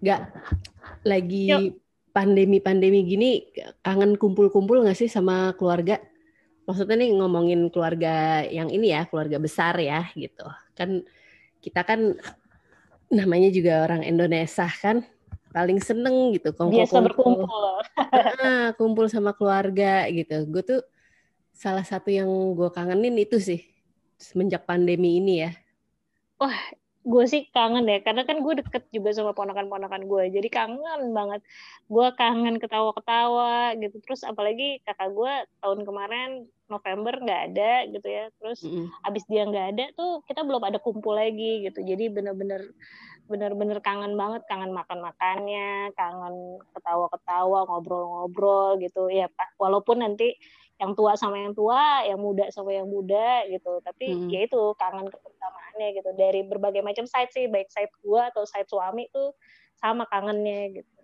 Gak lagi pandemi-pandemi gini kangen kumpul-kumpul nggak sih sama keluarga? Maksudnya nih ngomongin keluarga yang ini ya, keluarga besar ya gitu. Kan kita kan namanya juga orang Indonesia kan paling seneng gitu kumpul biasa berkumpul. Ah, kumpul sama keluarga gitu. Gue tuh salah satu yang gue kangenin itu sih semenjak pandemi ini ya. Wah gue sih kangen ya karena kan gue deket juga sama ponakan-ponakan gue jadi kangen banget. Gue kangen ketawa-ketawa gitu. Terus apalagi kakak gue tahun kemarin November nggak ada gitu ya. Terus mm -hmm. abis dia nggak ada tuh kita belum ada kumpul lagi gitu. Jadi bener-bener bener-bener kangen banget. Kangen makan-makannya kangen ketawa-ketawa ngobrol-ngobrol gitu. Ya pak walaupun nanti yang tua sama yang tua, yang muda sama yang muda gitu. Tapi hmm. ya itu kangen kebersamaannya gitu. Dari berbagai macam side sih, baik side gua atau side suami tuh sama kangennya gitu.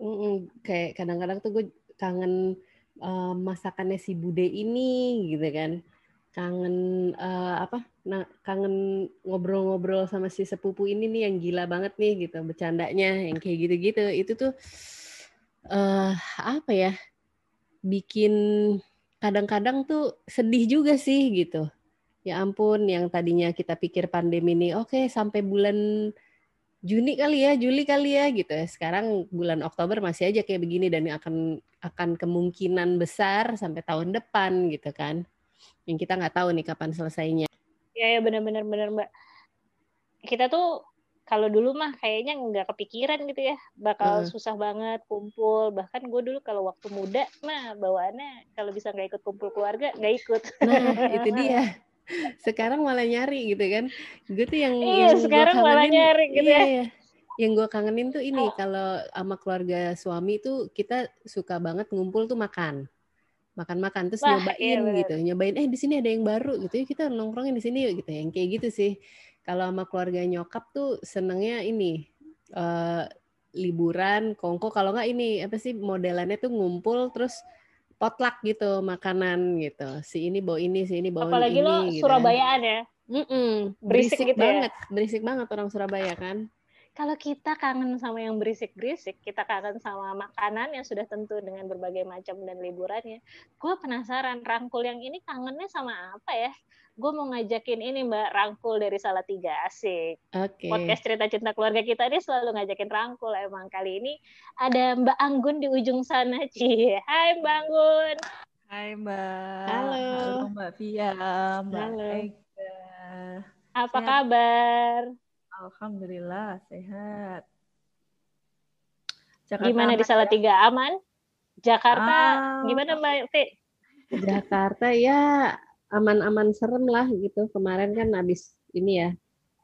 Mm Kayak kadang-kadang tuh gue kangen uh, masakannya si Bude ini gitu kan. Kangen uh, apa? Nah, kangen ngobrol-ngobrol sama si sepupu ini nih yang gila banget nih gitu bercandanya yang kayak gitu-gitu. Itu tuh uh, apa ya? bikin kadang-kadang tuh sedih juga sih gitu. Ya ampun, yang tadinya kita pikir pandemi ini oke okay, sampai bulan Juni kali ya, Juli kali ya gitu ya. Sekarang bulan Oktober masih aja kayak begini dan akan akan kemungkinan besar sampai tahun depan gitu kan. Yang kita nggak tahu nih kapan selesainya. Ya ya benar-benar benar Mbak. Kita tuh kalau dulu mah kayaknya nggak kepikiran gitu ya bakal uh. susah banget kumpul. Bahkan gue dulu kalau waktu muda mah bawaannya kalau bisa nggak ikut kumpul keluarga nggak ikut. Nah itu dia. Sekarang malah nyari gitu kan. Gue tuh yang iya yang sekarang malah nyari gitu iya, ya. iya. yang gue kangenin tuh ini kalau sama keluarga suami tuh kita suka banget ngumpul tuh makan. Makan-makan terus Wah, nyobain iya, gitu nyobain eh di sini ada yang baru gitu. Ya kita nongkrongin di sini yuk gitu. Yang kayak gitu sih kalau sama keluarga nyokap tuh senengnya ini uh, liburan kongko kalau nggak ini apa sih modelannya tuh ngumpul terus potluck gitu makanan gitu si ini bawa ini si ini bawa apalagi ini lo gitu kan. Surabayaan ya Mm -mm, berisik, berisik gitu ya? banget ya? berisik banget orang Surabaya kan kalau kita kangen sama yang berisik-berisik, kita kangen sama makanan yang sudah tentu dengan berbagai macam dan liburannya. Gue penasaran rangkul yang ini kangennya sama apa ya? Gue mau ngajakin ini Mbak Rangkul dari Salatiga asik. Okay. Podcast cerita cinta keluarga kita ini selalu ngajakin rangkul. Emang kali ini ada Mbak Anggun di ujung sana, Ci. Hai Mbak Anggun. Hai Mbak. Halo. Halo Mbak Via, Mbak Halo. Ega. Apa Sehat. kabar? Alhamdulillah sehat. Jakarta gimana di Salatiga ya? aman? Jakarta ah, gimana Mbak T? Jakarta ya aman-aman serem lah gitu. Kemarin kan habis ini ya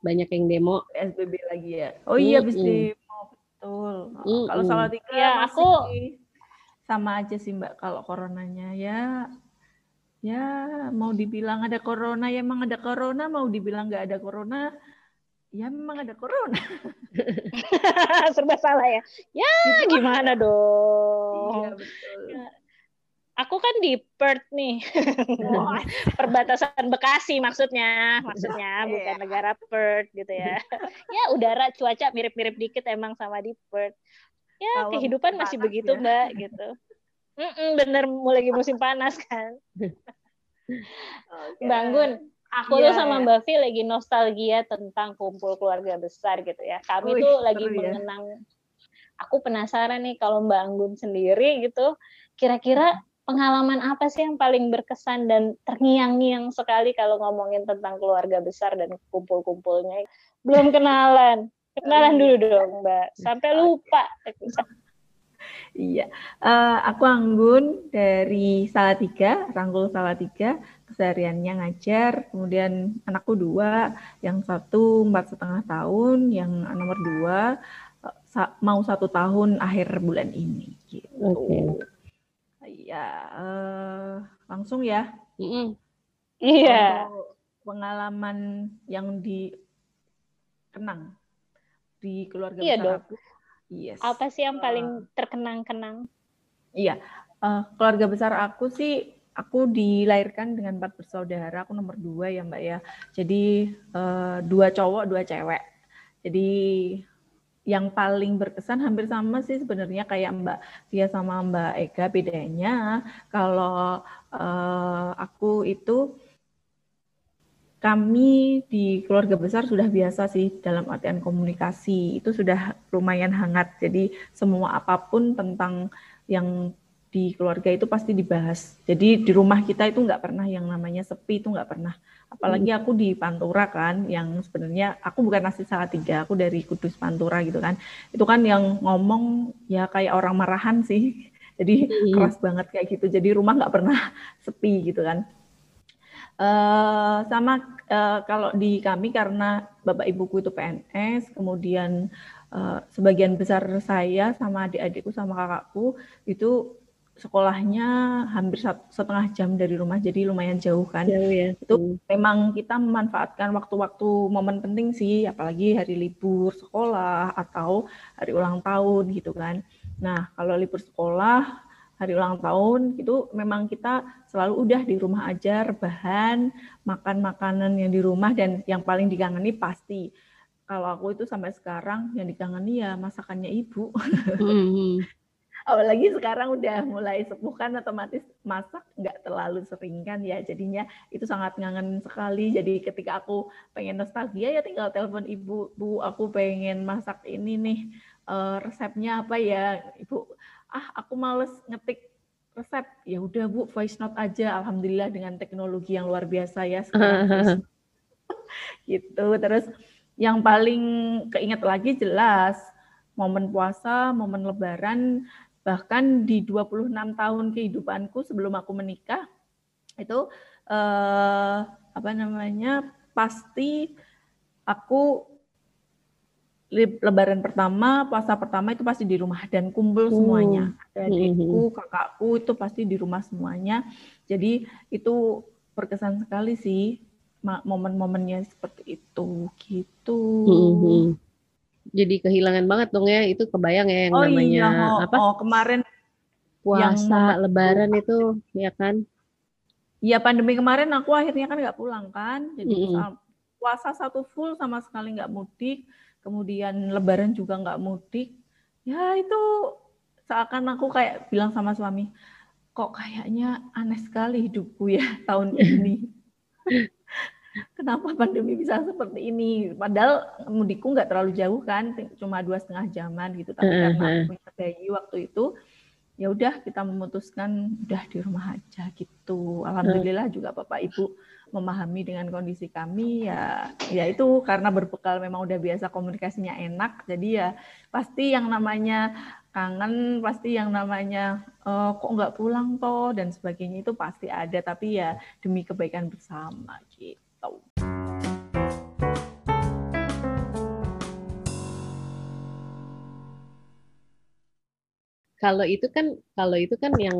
banyak yang demo SBB lagi ya. Oh iya habis mm demo betul. Mm -mm. Kalau Salatiga ya aku sama aja sih Mbak kalau coronanya ya ya mau dibilang ada corona ya emang ada corona mau dibilang nggak ada corona ya memang ada corona. Serba salah ya. Ya gitu. gimana dong. Iya betul. Ya. Aku kan di Perth nih. Perbatasan Bekasi maksudnya. Maksudnya iya. bukan negara Perth gitu ya. ya udara cuaca mirip-mirip dikit emang sama di Perth. Ya Kalau kehidupan masih begitu ya. Mbak gitu. Mm -mm, bener mulai lagi musim panas kan. Okay. Bangun Aku yeah, tuh sama Mbak Vi lagi nostalgia tentang kumpul keluarga besar gitu ya. Kami tuh lagi ya. mengenang. Aku penasaran nih kalau Mbak Anggun sendiri gitu, kira-kira pengalaman apa sih yang paling berkesan dan terngiang-ngiang sekali kalau ngomongin tentang keluarga besar dan kumpul-kumpulnya? Belum kenalan. Kenalan dulu dong, Mbak. Sampai lupa. Iya, uh, aku Anggun dari Salatiga, Rangkul Salatiga kesehariannya ngajar, kemudian anakku dua, yang satu empat setengah tahun, yang nomor dua mau satu tahun akhir bulan ini. Gitu. Oke. Okay. Ya, uh, langsung ya. Mm -hmm. Iya. Pengalaman yang dikenang di keluarga iya besar dong. aku. Yes. Apa sih yang paling terkenang-kenang? Iya, uh, keluarga besar aku sih aku dilahirkan dengan empat bersaudara, aku nomor dua ya Mbak ya. Jadi uh, dua cowok, dua cewek. Jadi yang paling berkesan hampir sama sih sebenarnya kayak Mbak Via sama Mbak Ega. Bedanya kalau uh, aku itu kami di keluarga besar sudah biasa sih dalam artian komunikasi. Itu sudah lumayan hangat. Jadi semua apa pun tentang yang di keluarga itu pasti dibahas. Jadi di rumah kita itu nggak pernah yang namanya sepi itu nggak pernah. Apalagi aku di Pantura kan yang sebenarnya aku bukan asli tiga aku dari Kudus Pantura gitu kan. Itu kan yang ngomong ya kayak orang marahan sih. Jadi hmm. keras banget kayak gitu. Jadi rumah nggak pernah sepi gitu kan. Uh, sama uh, kalau di kami karena bapak ibuku itu PNS kemudian uh, sebagian besar saya sama adik-adikku sama kakakku itu sekolahnya hampir setengah jam dari rumah, jadi lumayan jauh kan. Jauh ya. Itu hmm. memang kita memanfaatkan waktu-waktu momen penting sih, apalagi hari libur sekolah atau hari ulang tahun gitu kan. Nah, kalau libur sekolah, hari ulang tahun itu memang kita selalu udah di rumah aja, rebahan, makan makanan yang di rumah dan yang paling digangeni pasti kalau aku itu sampai sekarang yang digangeni ya masakannya ibu. Mm -hmm. Apalagi sekarang udah mulai sepuh kan otomatis masak nggak terlalu sering kan ya. Jadinya itu sangat ngangen sekali. Jadi ketika aku pengen nostalgia ya tinggal telepon ibu bu aku pengen masak ini nih uh, resepnya apa ya? Ibu ah aku males ngetik resep. Ya udah bu voice note aja. Alhamdulillah dengan teknologi yang luar biasa ya sekarang gitu. Terus yang paling keinget lagi jelas momen puasa momen lebaran Bahkan di 26 tahun kehidupanku sebelum aku menikah itu eh, apa namanya pasti aku lebaran pertama, puasa pertama itu pasti di rumah dan kumpul semuanya. Hmm. Adikku, kakakku itu pasti di rumah semuanya. Jadi itu berkesan sekali sih momen-momennya seperti itu gitu. Hmm. hmm jadi kehilangan banget dong ya itu kebayang ya yang oh, namanya iya. oh, apa oh kemarin puasa yang lebaran itu ya kan Iya pandemi kemarin aku akhirnya kan nggak pulang kan jadi mm -hmm. puasa satu full sama sekali nggak mudik kemudian lebaran juga nggak mudik ya itu seakan aku kayak bilang sama suami kok kayaknya aneh sekali hidupku ya tahun ini kenapa pandemi bisa seperti ini? Padahal mudikku nggak terlalu jauh kan, cuma dua setengah jaman gitu. Tapi uh-huh. karena punya bayi waktu itu, ya udah kita memutuskan udah di rumah aja gitu. Alhamdulillah juga bapak ibu memahami dengan kondisi kami ya ya itu karena berbekal memang udah biasa komunikasinya enak jadi ya pasti yang namanya kangen pasti yang namanya oh, kok nggak pulang toh dan sebagainya itu pasti ada tapi ya demi kebaikan bersama gitu tahu. Kalau itu kan kalau itu kan yang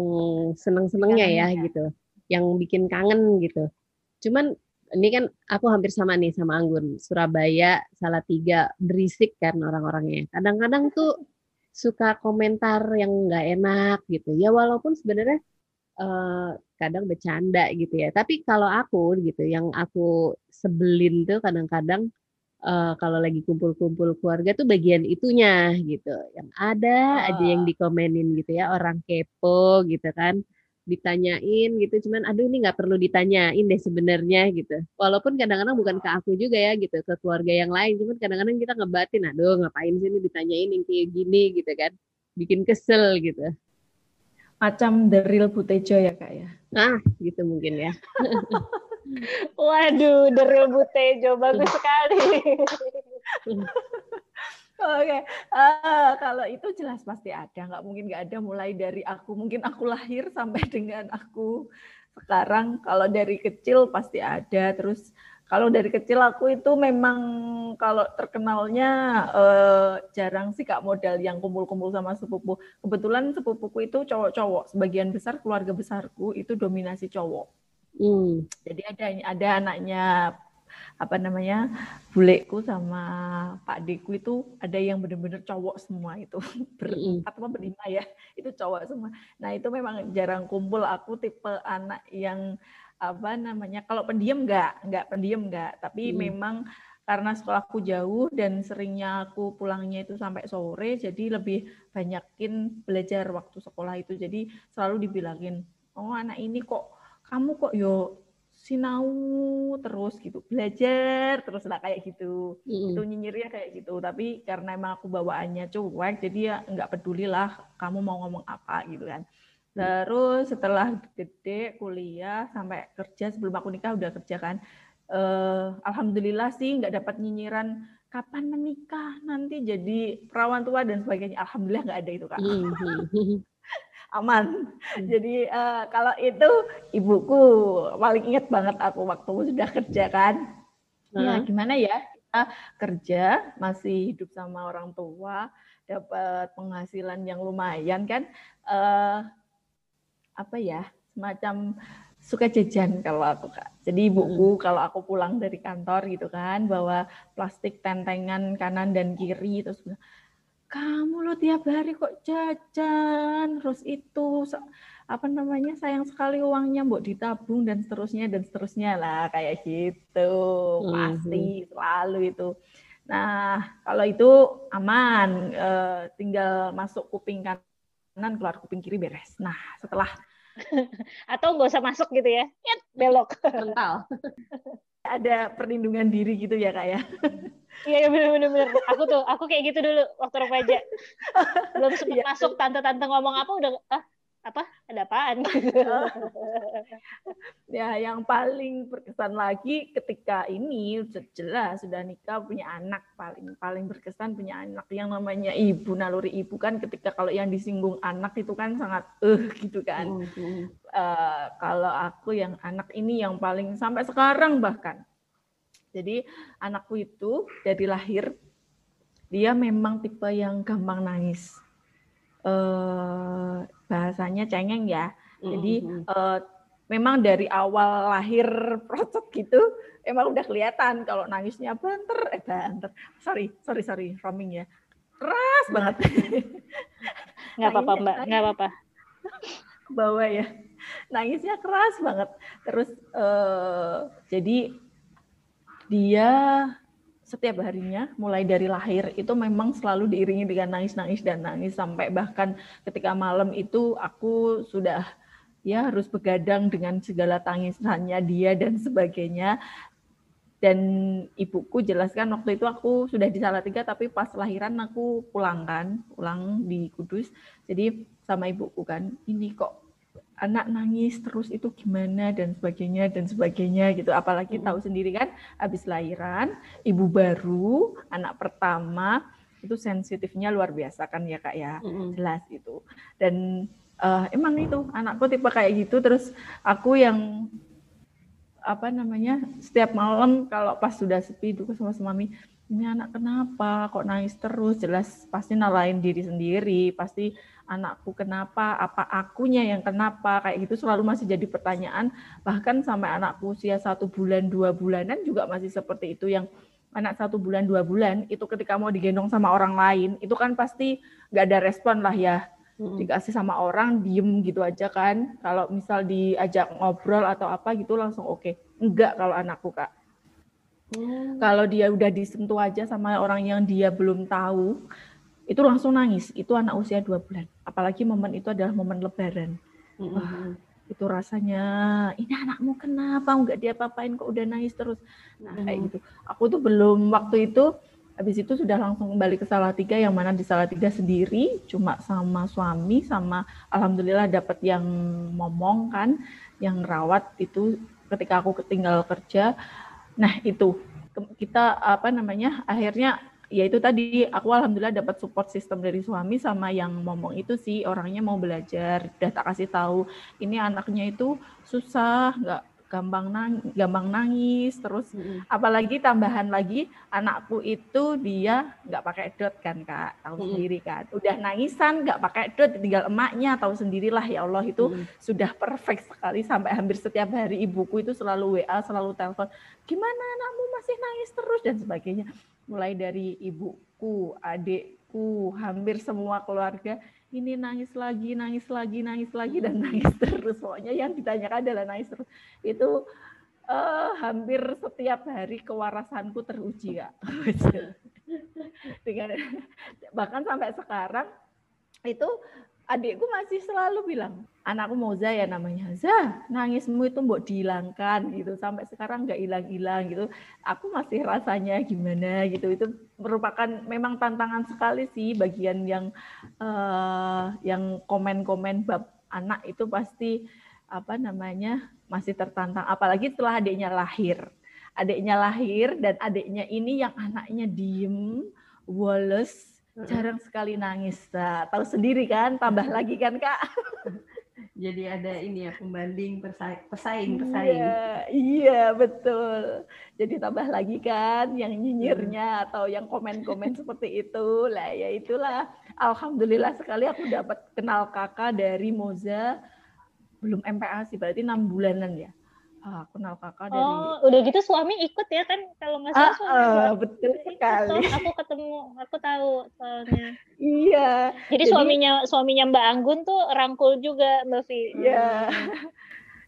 seneng-senengnya ya, ya gitu, yang bikin kangen gitu. Cuman ini kan aku hampir sama nih sama Anggun. Surabaya, salah tiga berisik kan orang-orangnya. Kadang-kadang tuh suka komentar yang nggak enak gitu. Ya walaupun sebenarnya uh, kadang bercanda gitu ya. Tapi kalau aku gitu, yang aku sebelin tuh kadang-kadang uh, kalau lagi kumpul-kumpul keluarga tuh bagian itunya gitu. Yang ada oh. aja yang dikomenin gitu ya, orang kepo gitu kan ditanyain gitu cuman aduh ini nggak perlu ditanyain deh sebenarnya gitu walaupun kadang-kadang bukan ke aku juga ya gitu ke keluarga yang lain cuman kadang-kadang kita ngebatin aduh ngapain sih ini ditanyain yang kayak gini gitu kan bikin kesel gitu macam the real Butejo ya kak ya ah gitu mungkin ya waduh the real Butejo bagus sekali Oke, okay. uh, kalau itu jelas pasti ada, nggak mungkin nggak ada. Mulai dari aku, mungkin aku lahir sampai dengan aku sekarang. Kalau dari kecil pasti ada. Terus kalau dari kecil aku itu memang kalau terkenalnya eh, jarang sih kak modal yang kumpul-kumpul sama sepupu. Kebetulan sepupuku itu cowok-cowok. Sebagian besar keluarga besarku itu dominasi cowok. Hmm. Jadi ada ada anaknya apa namanya buleku sama Pak Deku itu ada yang benar-benar cowok semua itu berempat apa berlima ya itu cowok semua. Nah itu memang jarang kumpul. Aku tipe anak yang apa namanya kalau pendiam enggak enggak pendiam enggak tapi hmm. memang karena sekolahku jauh dan seringnya aku pulangnya itu sampai sore, jadi lebih banyakin belajar waktu sekolah itu. Jadi selalu dibilangin, oh anak ini kok kamu kok yo sinau terus gitu belajar terus lah kayak gitu mm. itu nyinyirnya kayak gitu tapi karena emang aku bawaannya cuek jadi ya nggak peduli lah kamu mau ngomong apa gitu kan terus setelah gede kuliah sampai kerja sebelum aku nikah udah kerja kan uh, alhamdulillah sih nggak dapat nyinyiran kapan menikah nanti jadi perawan tua dan sebagainya alhamdulillah nggak ada itu kak aman. Jadi uh, kalau itu ibuku paling ingat banget aku waktu sudah kerja kan. Ya gimana ya kita kerja masih hidup sama orang tua dapat penghasilan yang lumayan kan. Uh, apa ya semacam suka jajan kalau aku kak. Jadi ibuku hmm. kalau aku pulang dari kantor gitu kan bawa plastik tentengan kanan dan kiri terus kamu lo tiap hari kok jajan? Terus itu apa namanya sayang sekali uangnya mbok ditabung dan seterusnya dan seterusnya lah kayak gitu. Pasti selalu itu. Nah kalau itu aman e, tinggal masuk kuping kanan keluar kuping kiri beres. Nah setelah atau nggak usah masuk gitu ya. Belok. Mental. Ada perlindungan diri gitu ya kak ya? Iya, iya bener bener Aku tuh, aku kayak gitu dulu waktu remaja. Belum sempat ya. masuk tante-tante ngomong apa udah ah apa? Ada apaan? Ya yang paling berkesan lagi ketika ini jelas sudah nikah punya anak. Paling paling berkesan punya anak. Yang namanya ibu naluri ibu kan ketika kalau yang disinggung anak itu kan sangat eh uh, gitu kan. Uh, kalau aku yang anak ini yang paling sampai sekarang bahkan. Jadi anakku itu dari lahir dia memang tipe yang gampang nangis. Eh, bahasanya cengeng ya. Jadi mm -hmm. eh, memang dari awal lahir procot gitu emang udah kelihatan kalau nangisnya banter eh banter. Sorry, sorry, sorry, roaming ya. Keras banget. Nggak apa-apa, Mbak. Nggak apa-apa. Bawa ya. Nangisnya keras banget. Terus eh, jadi dia setiap harinya mulai dari lahir itu memang selalu diiringi dengan nangis-nangis dan nangis sampai bahkan ketika malam itu aku sudah ya harus begadang dengan segala tangisannya dia dan sebagainya. Dan ibuku jelaskan waktu itu aku sudah di Salatiga tapi pas lahiran aku pulang kan pulang di Kudus. Jadi sama ibuku kan ini kok anak nangis terus itu gimana dan sebagainya dan sebagainya gitu. Apalagi tahu sendiri kan habis lahiran ibu baru anak pertama itu sensitifnya luar biasa kan ya kak ya. Jelas itu dan uh, emang itu anakku tipe kayak gitu. Terus aku yang apa namanya setiap malam kalau pas sudah sepi itu sama suami ini anak kenapa kok nangis terus jelas pasti nalain diri sendiri pasti anakku kenapa, apa akunya yang kenapa, kayak gitu selalu masih jadi pertanyaan. Bahkan sampai anakku usia satu bulan, dua bulanan juga masih seperti itu yang anak satu bulan, dua bulan, itu ketika mau digendong sama orang lain, itu kan pasti nggak ada respon lah ya. Dikasih sama orang, diem gitu aja kan. Kalau misal diajak ngobrol atau apa gitu langsung oke. Okay. Enggak kalau anakku, Kak. Hmm. Kalau dia udah disentuh aja sama orang yang dia belum tahu, itu langsung nangis. Itu anak usia dua bulan. Apalagi momen itu adalah momen lebaran. Mm-hmm. Wah, itu rasanya ini anakmu kenapa nggak dia papain kok udah nangis terus. Nah, mm-hmm. kayak gitu. Aku tuh belum waktu itu habis itu sudah langsung kembali ke Salatiga yang mana di Salatiga sendiri cuma sama suami sama alhamdulillah dapat yang momong kan yang rawat itu ketika aku ketinggal kerja. Nah, itu. Kita apa namanya akhirnya ya itu tadi aku alhamdulillah dapat support sistem dari suami sama yang ngomong itu sih orangnya mau belajar udah tak kasih tahu ini anaknya itu susah nggak gampang nangis, gampang nangis terus mm-hmm. apalagi tambahan lagi anakku itu dia nggak pakai dot kan kak tahu mm-hmm. sendiri kan udah nangisan nggak pakai dot tinggal emaknya tahu sendirilah ya Allah itu mm-hmm. sudah perfect sekali sampai hampir setiap hari ibuku itu selalu WA selalu telepon gimana anakmu masih nangis terus dan sebagainya mulai dari ibuku, adikku, hampir semua keluarga ini nangis lagi, nangis lagi, nangis lagi dan nangis terus. Pokoknya yang ditanyakan adalah nangis terus. Itu uh, hampir setiap hari kewarasanku teruji ya. Dengan bahkan sampai sekarang itu adikku masih selalu bilang anakku Moza ya namanya. Za nangismu itu mbok dihilangkan gitu. Sampai sekarang nggak hilang-hilang gitu. Aku masih rasanya gimana gitu. Itu merupakan memang tantangan sekali sih bagian yang uh, yang komen-komen bab anak itu pasti apa namanya masih tertantang. Apalagi setelah adiknya lahir. Adiknya lahir dan adiknya ini yang anaknya diem Wallace jarang sekali nangis. Nah, tahu sendiri kan, tambah lagi kan kak. Jadi ada ini ya pembanding pesaing pesaing. Iya, iya betul. Jadi tambah lagi kan yang nyinyirnya hmm. atau yang komen-komen seperti itu. Lah ya itulah. Alhamdulillah sekali aku dapat kenal kakak dari Moza belum MPA sih berarti enam bulanan ya Ah, kenal kakak dari. Oh, udah gitu suami ikut ya kan kalau nggak salah ah, suami. Uh, betul sekali. Aku ketemu, aku tahu soalnya. iya. Jadi, Jadi suaminya suaminya Mbak Anggun tuh rangkul juga Mbak Vi. Iya. Hmm.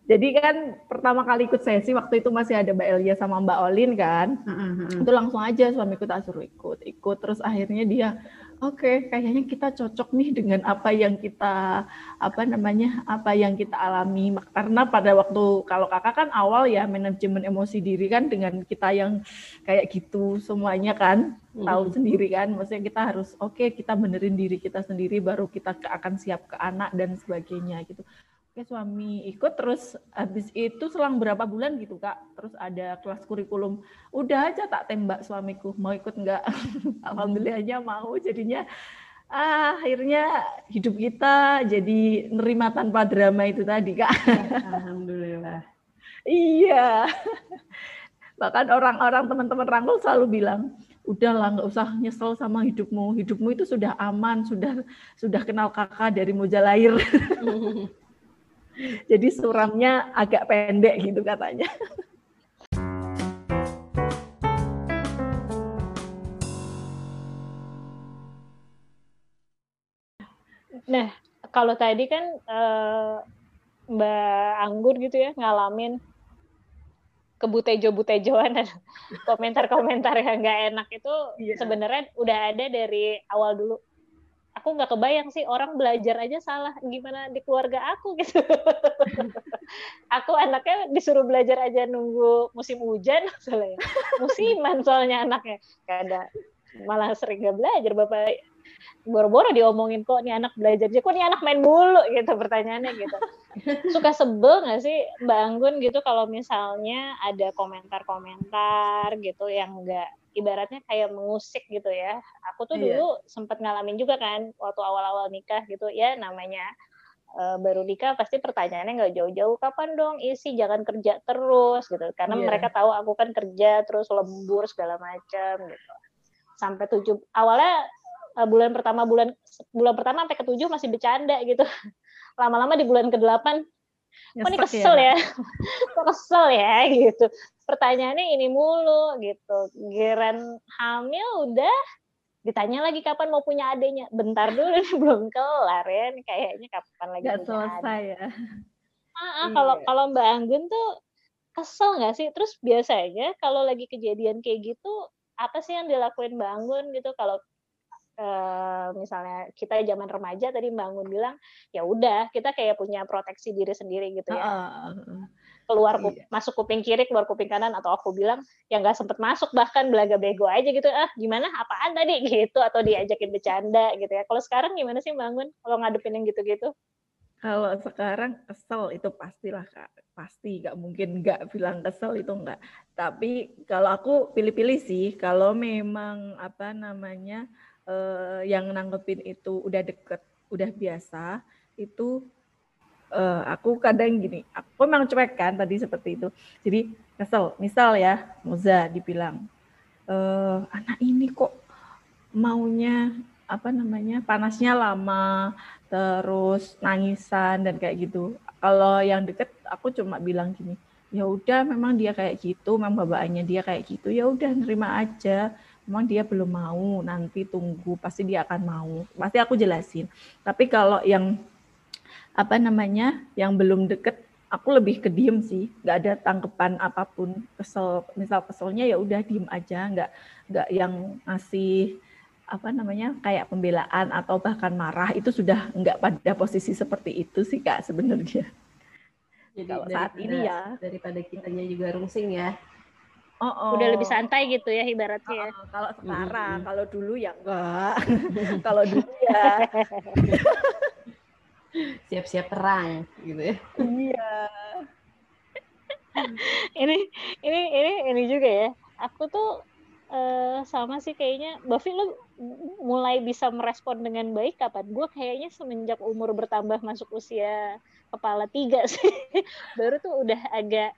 Jadi kan pertama kali ikut sesi waktu itu masih ada Mbak Elia sama Mbak Olin kan. Uh. Itu langsung aja suamiku tak suruh ikut. Ikut terus akhirnya dia Oke, okay, kayaknya kita cocok nih dengan apa yang kita apa namanya apa yang kita alami. Karena pada waktu kalau kakak kan awal ya manajemen emosi diri kan dengan kita yang kayak gitu semuanya kan hmm. tahu sendiri kan. Maksudnya kita harus oke okay, kita benerin diri kita sendiri baru kita akan siap ke anak dan sebagainya gitu Oke, suami ikut terus habis itu selang berapa bulan gitu kak. Terus ada kelas kurikulum udah aja tak tembak suamiku mau ikut nggak? Alhamdulillahnya mau jadinya ah, akhirnya hidup kita jadi nerima tanpa drama itu tadi kak. Alhamdulillah. Iya. Bahkan orang-orang teman-teman rangkul selalu bilang udahlah nggak usah nyesel sama hidupmu. Hidupmu itu sudah aman sudah sudah kenal kakak dari moja lahir Jadi suramnya agak pendek gitu katanya. Nah, kalau tadi kan uh, Mbak Anggur gitu ya ngalamin kebutejo-butejoan dan komentar-komentar yang nggak enak itu yeah. sebenarnya udah ada dari awal dulu aku nggak kebayang sih orang belajar aja salah gimana di keluarga aku gitu. aku anaknya disuruh belajar aja nunggu musim hujan soalnya. Musiman soalnya anaknya. Kada malah sering gak belajar bapak boro-boro diomongin kok nih anak belajar aja kok nih anak main mulu gitu pertanyaannya gitu suka sebel nggak sih mbak Anggun gitu kalau misalnya ada komentar-komentar gitu yang nggak ibaratnya kayak mengusik gitu ya. Aku tuh iya. dulu sempat ngalamin juga kan waktu awal-awal nikah gitu ya namanya uh, baru nikah pasti pertanyaannya nggak jauh-jauh kapan dong isi jangan kerja terus gitu karena yeah. mereka tahu aku kan kerja terus lembur segala macam gitu sampai tujuh awalnya uh, bulan pertama bulan bulan pertama sampai ketujuh masih bercanda gitu lama-lama di bulan ke delapan Kok ini kesel ya? ya? Kok kesel ya gitu. Pertanyaannya ini mulu gitu. Giran hamil udah ditanya lagi kapan mau punya adiknya. Bentar dulu nih belum kelar ya. Ini kayaknya kapan lagi Gak selesai ya. Ah, kalau iya. kalau Mbak Anggun tuh kesel nggak sih? Terus biasanya kalau lagi kejadian kayak gitu apa sih yang dilakuin Mbak Anggun gitu kalau uh, misalnya kita zaman remaja tadi bangun bilang ya udah kita kayak punya proteksi diri sendiri gitu ya uh, keluar iya. masuk kuping kiri keluar kuping kanan atau aku bilang ya nggak sempet masuk bahkan belaga bego aja gitu ah gimana? Apaan tadi? Gitu atau diajakin bercanda gitu ya. Kalau sekarang gimana sih bangun kalau ngadepin yang gitu-gitu? Kalau sekarang kesel itu pastilah kak. Pasti nggak mungkin nggak bilang kesel itu nggak. Tapi kalau aku pilih-pilih sih kalau memang apa namanya uh, yang nanggepin itu udah deket, udah biasa, itu uh, aku kadang gini, aku memang cuek kan tadi seperti itu. Jadi kesel, misal ya Moza dibilang, e, anak ini kok maunya apa namanya panasnya lama, terus nangisan dan kayak gitu. Kalau yang deket aku cuma bilang gini, ya udah memang dia kayak gitu, memang babaannya dia kayak gitu, ya udah nerima aja memang dia belum mau, nanti tunggu, pasti dia akan mau. Pasti aku jelasin. Tapi kalau yang apa namanya, yang belum deket, aku lebih ke diem sih nggak ada tanggapan apa pun kesel misal keselnya ya udah diem aja nggak nggak yang ngasih apa namanya kayak pembelaan atau bahkan marah itu sudah nggak pada posisi seperti itu sih kak sebenarnya jadi kalau saat ini ya daripada kitanya juga rungsing ya Oh, oh. Udah lebih santai gitu ya ibaratnya. Oh, oh. Kalau sekarang, mm -hmm. kalau dulu ya enggak. kalau dulu ya siap-siap perang gitu ya. Iya. ini ini ini ini juga ya. Aku tuh uh, sama sih kayaknya Bavi lo mulai bisa merespon dengan baik kapan? Gue kayaknya semenjak umur bertambah masuk usia kepala tiga sih. Baru tuh udah agak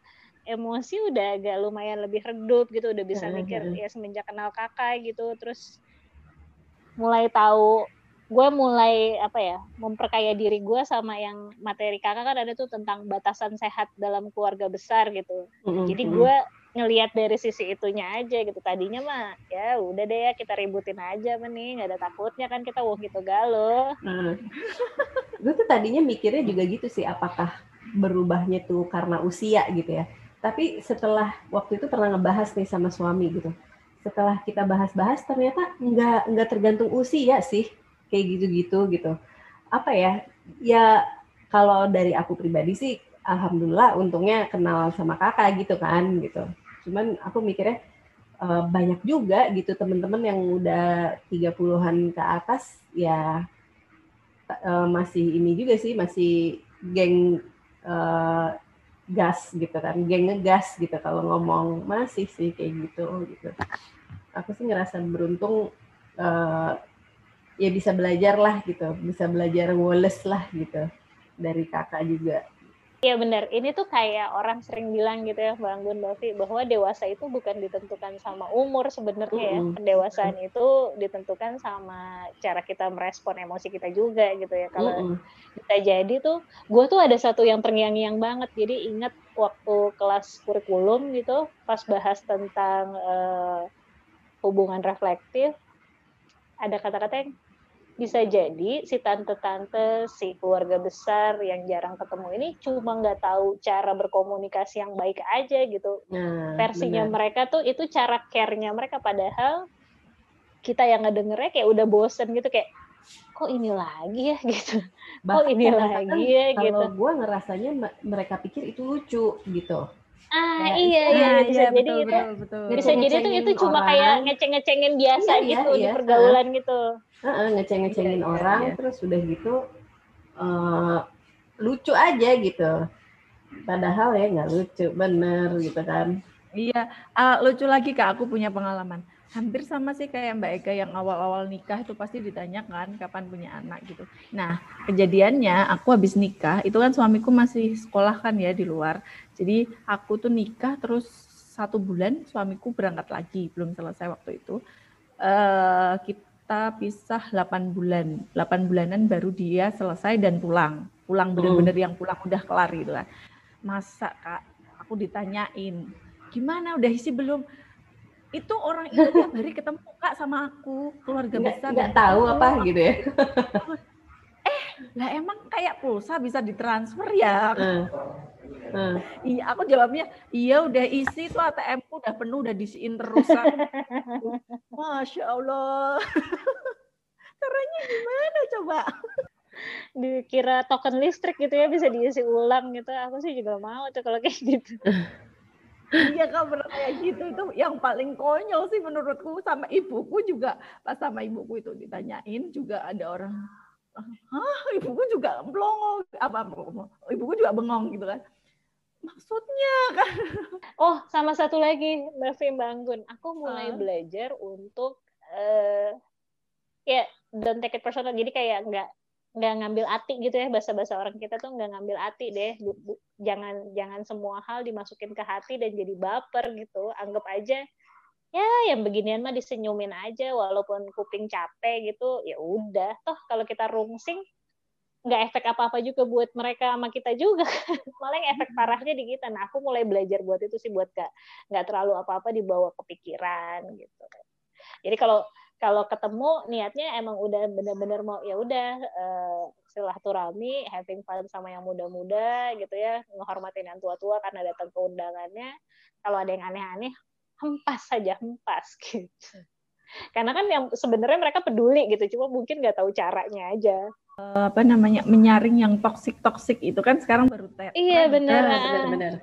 emosi udah agak lumayan lebih redup gitu udah bisa mikir ya semenjak kenal kakak gitu terus mulai tahu gue mulai apa ya memperkaya diri gue sama yang materi kakak kan ada tuh tentang batasan sehat dalam keluarga besar gitu. Mm-hmm. jadi gue ngelihat dari sisi itunya aja gitu. Tadinya mah ya udah deh ya kita ributin aja nih nggak ada takutnya kan kita wah gitu galuh mm. gue tuh tadinya mikirnya juga gitu sih apakah berubahnya tuh karena usia gitu ya. Tapi setelah waktu itu pernah ngebahas nih sama suami gitu. Setelah kita bahas-bahas ternyata nggak nggak tergantung usia sih kayak gitu-gitu gitu. Apa ya? Ya kalau dari aku pribadi sih alhamdulillah untungnya kenal sama kakak gitu kan gitu. Cuman aku mikirnya uh, banyak juga gitu teman-teman yang udah 30-an ke atas ya uh, masih ini juga sih masih geng uh, gas gitu kan geng ngegas gitu kalau ngomong. Masih sih kayak gitu gitu. Aku sih ngerasa beruntung uh, ya bisa belajar lah gitu, bisa belajar Wallace lah gitu dari kakak juga. Iya benar, ini tuh kayak orang sering bilang gitu ya Bang Gun Bavi bahwa dewasa itu bukan ditentukan sama umur sebenarnya ya. Pendewasaan itu ditentukan sama cara kita merespon emosi kita juga gitu ya. Kalau mm -hmm. kita jadi tuh, gue tuh ada satu yang terngiang-ngiang banget. Jadi ingat waktu kelas kurikulum gitu, pas bahas tentang uh, hubungan reflektif, ada kata-kata yang bisa jadi si tante-tante, si keluarga besar yang jarang ketemu ini cuma nggak tahu cara berkomunikasi yang baik aja gitu. Nah, Versinya bener. mereka tuh itu cara care-nya mereka padahal kita yang ngedengernya kayak udah bosen gitu kayak kok ini lagi ya gitu. Bahkan kok ini lagi ya kalau gitu. Kalau gue ngerasanya mereka pikir itu lucu gitu. Ah ya, iya iya nah, bisa iya, jadi betul, itu betul, betul. bisa jadi tuh itu cuma orang. kayak ngeceng-ngecengin biasa iya, gitu iya, di pergaulan uh, gitu. Uh, ngeceng-ngecengin iya, iya, orang iya. terus udah gitu uh, lucu aja gitu. Padahal ya nggak lucu bener gitu kan. Iya, uh, lucu lagi kak aku punya pengalaman hampir sama sih kayak Mbak Ega yang awal-awal nikah itu pasti ditanyakan kapan punya anak gitu. Nah, kejadiannya aku habis nikah, itu kan suamiku masih sekolah kan ya di luar. Jadi aku tuh nikah terus satu bulan suamiku berangkat lagi, belum selesai waktu itu. Uh, kita pisah 8 bulan. 8 bulanan baru dia selesai dan pulang. Pulang bener-bener yang pulang udah kelar gitu kan. Masa Kak, aku ditanyain, gimana udah isi belum? Itu orang itu tiap hari ketemu kak sama aku keluarga nggak, besar nggak tahu apa gitu ya? Eh lah emang kayak pulsa bisa ditransfer ya? Uh, uh. iya aku jawabnya iya udah isi tuh ATM ku udah penuh udah diisiin terus. Masya Allah. Caranya gimana coba? Dikira token listrik gitu ya bisa diisi ulang gitu. Aku sih juga mau tuh kalau kayak gitu Iya kak pernah kayak gitu. Itu yang paling konyol sih menurutku. Sama ibuku juga pas sama ibuku itu ditanyain juga ada orang Hah, ibuku juga belongong apa ibuku juga bengong gitu kan. Maksudnya? Kan oh sama satu lagi Mbak Fim Bangun. Aku mulai uh. belajar untuk uh, ya don't take it personal. Jadi kayak nggak nggak ngambil hati gitu ya bahasa-bahasa orang kita tuh nggak ngambil hati deh. Jangan jangan semua hal dimasukin ke hati dan jadi baper gitu. Anggap aja ya yang beginian mah disenyumin aja walaupun kuping capek gitu ya udah. Toh kalau kita rungsing nggak efek apa-apa juga buat mereka sama kita juga. Malah yang efek parahnya di kita. Nah aku mulai belajar buat itu sih buat gak nggak terlalu apa-apa dibawa ke pikiran gitu. Jadi kalau kalau ketemu niatnya emang udah bener-bener mau ya udah uh, silaturahmi, having fun sama yang muda-muda gitu ya, menghormatin yang tua-tua karena datang ke undangannya. Kalau ada yang aneh-aneh, hempas saja, hempas gitu. Karena kan yang sebenarnya mereka peduli gitu, cuma mungkin nggak tahu caranya aja. Uh, apa namanya menyaring yang toksik toksik itu kan sekarang baru tet. Iya benar. Benar-benar.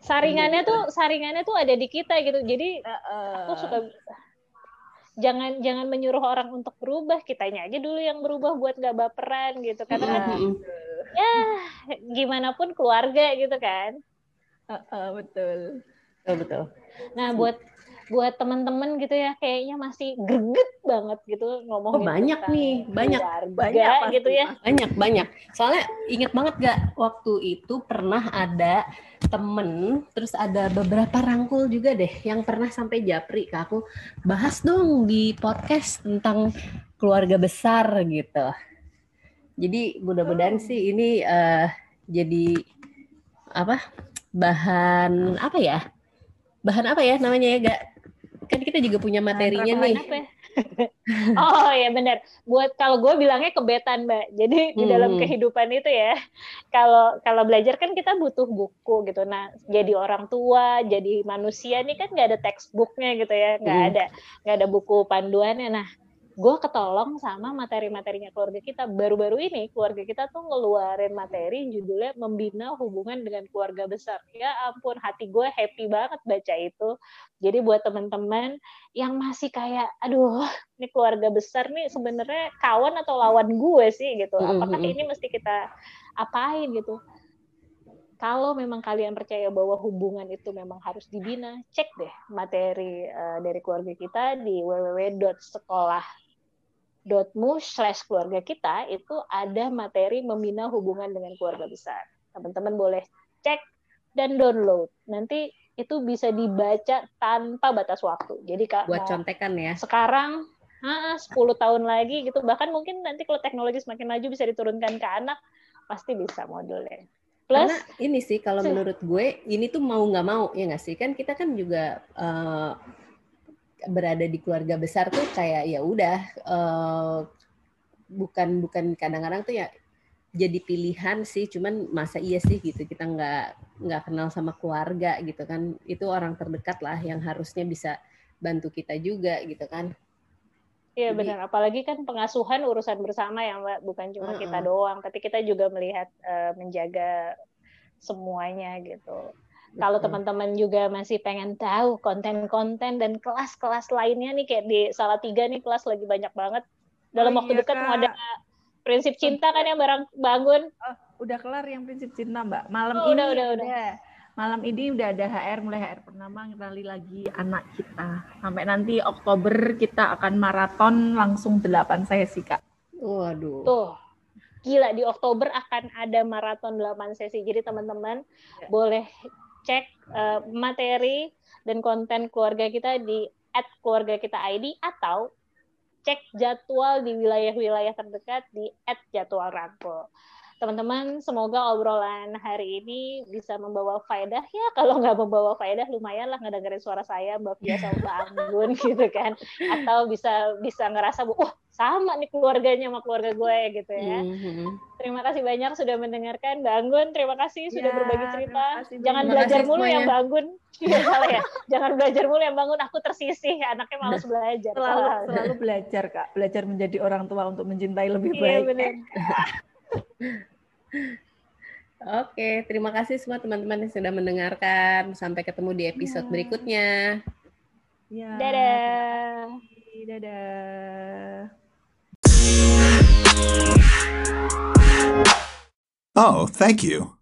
Saringannya tuh saringannya tuh ada di kita gitu. Jadi uh, uh. aku suka jangan jangan menyuruh orang untuk berubah. Kitanya aja dulu yang berubah buat gak baperan gitu karena kan ya gimana pun keluarga gitu kan. Uh, uh, betul. Betul betul. Nah buat buat teman-teman gitu ya kayaknya masih greget banget gitu ngomong oh, banyak nih banyak banyak gitu ya. banyak banyak. Soalnya inget banget gak waktu itu pernah ada temen terus ada beberapa rangkul juga deh yang pernah sampai japri ke aku bahas dong di podcast tentang keluarga besar gitu. Jadi mudah-mudahan oh. sih ini uh, jadi apa bahan apa ya? Bahan apa ya namanya ya gak kan kita juga punya materinya nah, nih. Ya? oh ya benar. Buat kalau gue bilangnya kebetan mbak. Jadi hmm. di dalam kehidupan itu ya, kalau kalau belajar kan kita butuh buku gitu. Nah jadi orang tua, jadi manusia nih kan nggak ada textbooknya gitu ya, nggak hmm. ada nggak ada buku panduannya. Nah gue ketolong sama materi-materinya keluarga kita. Baru-baru ini keluarga kita tuh ngeluarin materi judulnya membina hubungan dengan keluarga besar. Ya ampun, hati gue happy banget baca itu. Jadi buat teman-teman yang masih kayak, aduh, ini keluarga besar nih sebenarnya kawan atau lawan gue sih gitu. Mm-hmm, Apakah mm-hmm. ini mesti kita apain gitu? kalau memang kalian percaya bahwa hubungan itu memang harus dibina, cek deh materi uh, dari keluarga kita di www.sekolah dotmu slash keluarga kita itu ada materi membina hubungan dengan keluarga besar. Teman-teman boleh cek dan download. Nanti itu bisa dibaca tanpa batas waktu. Jadi kak buat contekan ya. Sekarang ha, 10 tahun lagi gitu bahkan mungkin nanti kalau teknologi semakin maju bisa diturunkan ke anak pasti bisa modulnya. Plus Karena ini sih kalau menurut gue ini tuh mau nggak mau ya nggak sih kan kita kan juga uh, berada di keluarga besar tuh kayak ya udah uh, bukan bukan kadang-kadang tuh ya jadi pilihan sih cuman masa iya sih gitu kita nggak nggak kenal sama keluarga gitu kan itu orang terdekat lah yang harusnya bisa bantu kita juga gitu kan Iya benar, apalagi kan pengasuhan urusan bersama ya Mbak, bukan cuma uh -uh. kita doang, tapi kita juga melihat uh, menjaga semuanya gitu. Kalau teman-teman juga masih pengen tahu konten-konten dan kelas-kelas lainnya nih kayak di salah tiga nih kelas lagi banyak banget. Dalam oh, waktu iya, dekat mau ada prinsip cinta kan yang barang bangun. Oh, udah kelar yang prinsip cinta Mbak. Malam oh, ini udah, udah, udah. Malam ini udah ada HR mulai HR pertama ngenali lagi anak kita. Sampai nanti Oktober kita akan maraton langsung 8 sesi Kak. Waduh. Tuh gila di Oktober akan ada maraton 8 sesi. Jadi teman-teman ya. boleh cek uh, materi dan konten keluarga kita di at keluarga kita ID atau cek jadwal di wilayah-wilayah terdekat di at jadwal rangkul teman-teman semoga obrolan hari ini bisa membawa faedah ya. Kalau nggak membawa faedah lumayan lah ngedengerin suara saya mbak Fia sama mbak Anggun gitu kan. Atau bisa bisa ngerasa wah sama nih keluarganya sama keluarga gue gitu ya. Mm-hmm. terima kasih banyak sudah mendengarkan mbak Anggun. Terima kasih sudah ya, berbagi cerita. jangan belajar mulu ya mbak Anggun. Ya salah ya. Jangan belajar mulu ya mbak Anggun. Aku tersisih anaknya malas belajar. selalu selalu belajar kak. Belajar menjadi orang tua untuk mencintai lebih iya, baik iya, bener. Oke, terima kasih semua teman-teman yang sudah mendengarkan. Sampai ketemu di episode ya. berikutnya. Ya, Dadah. Dadah. Oh, thank you.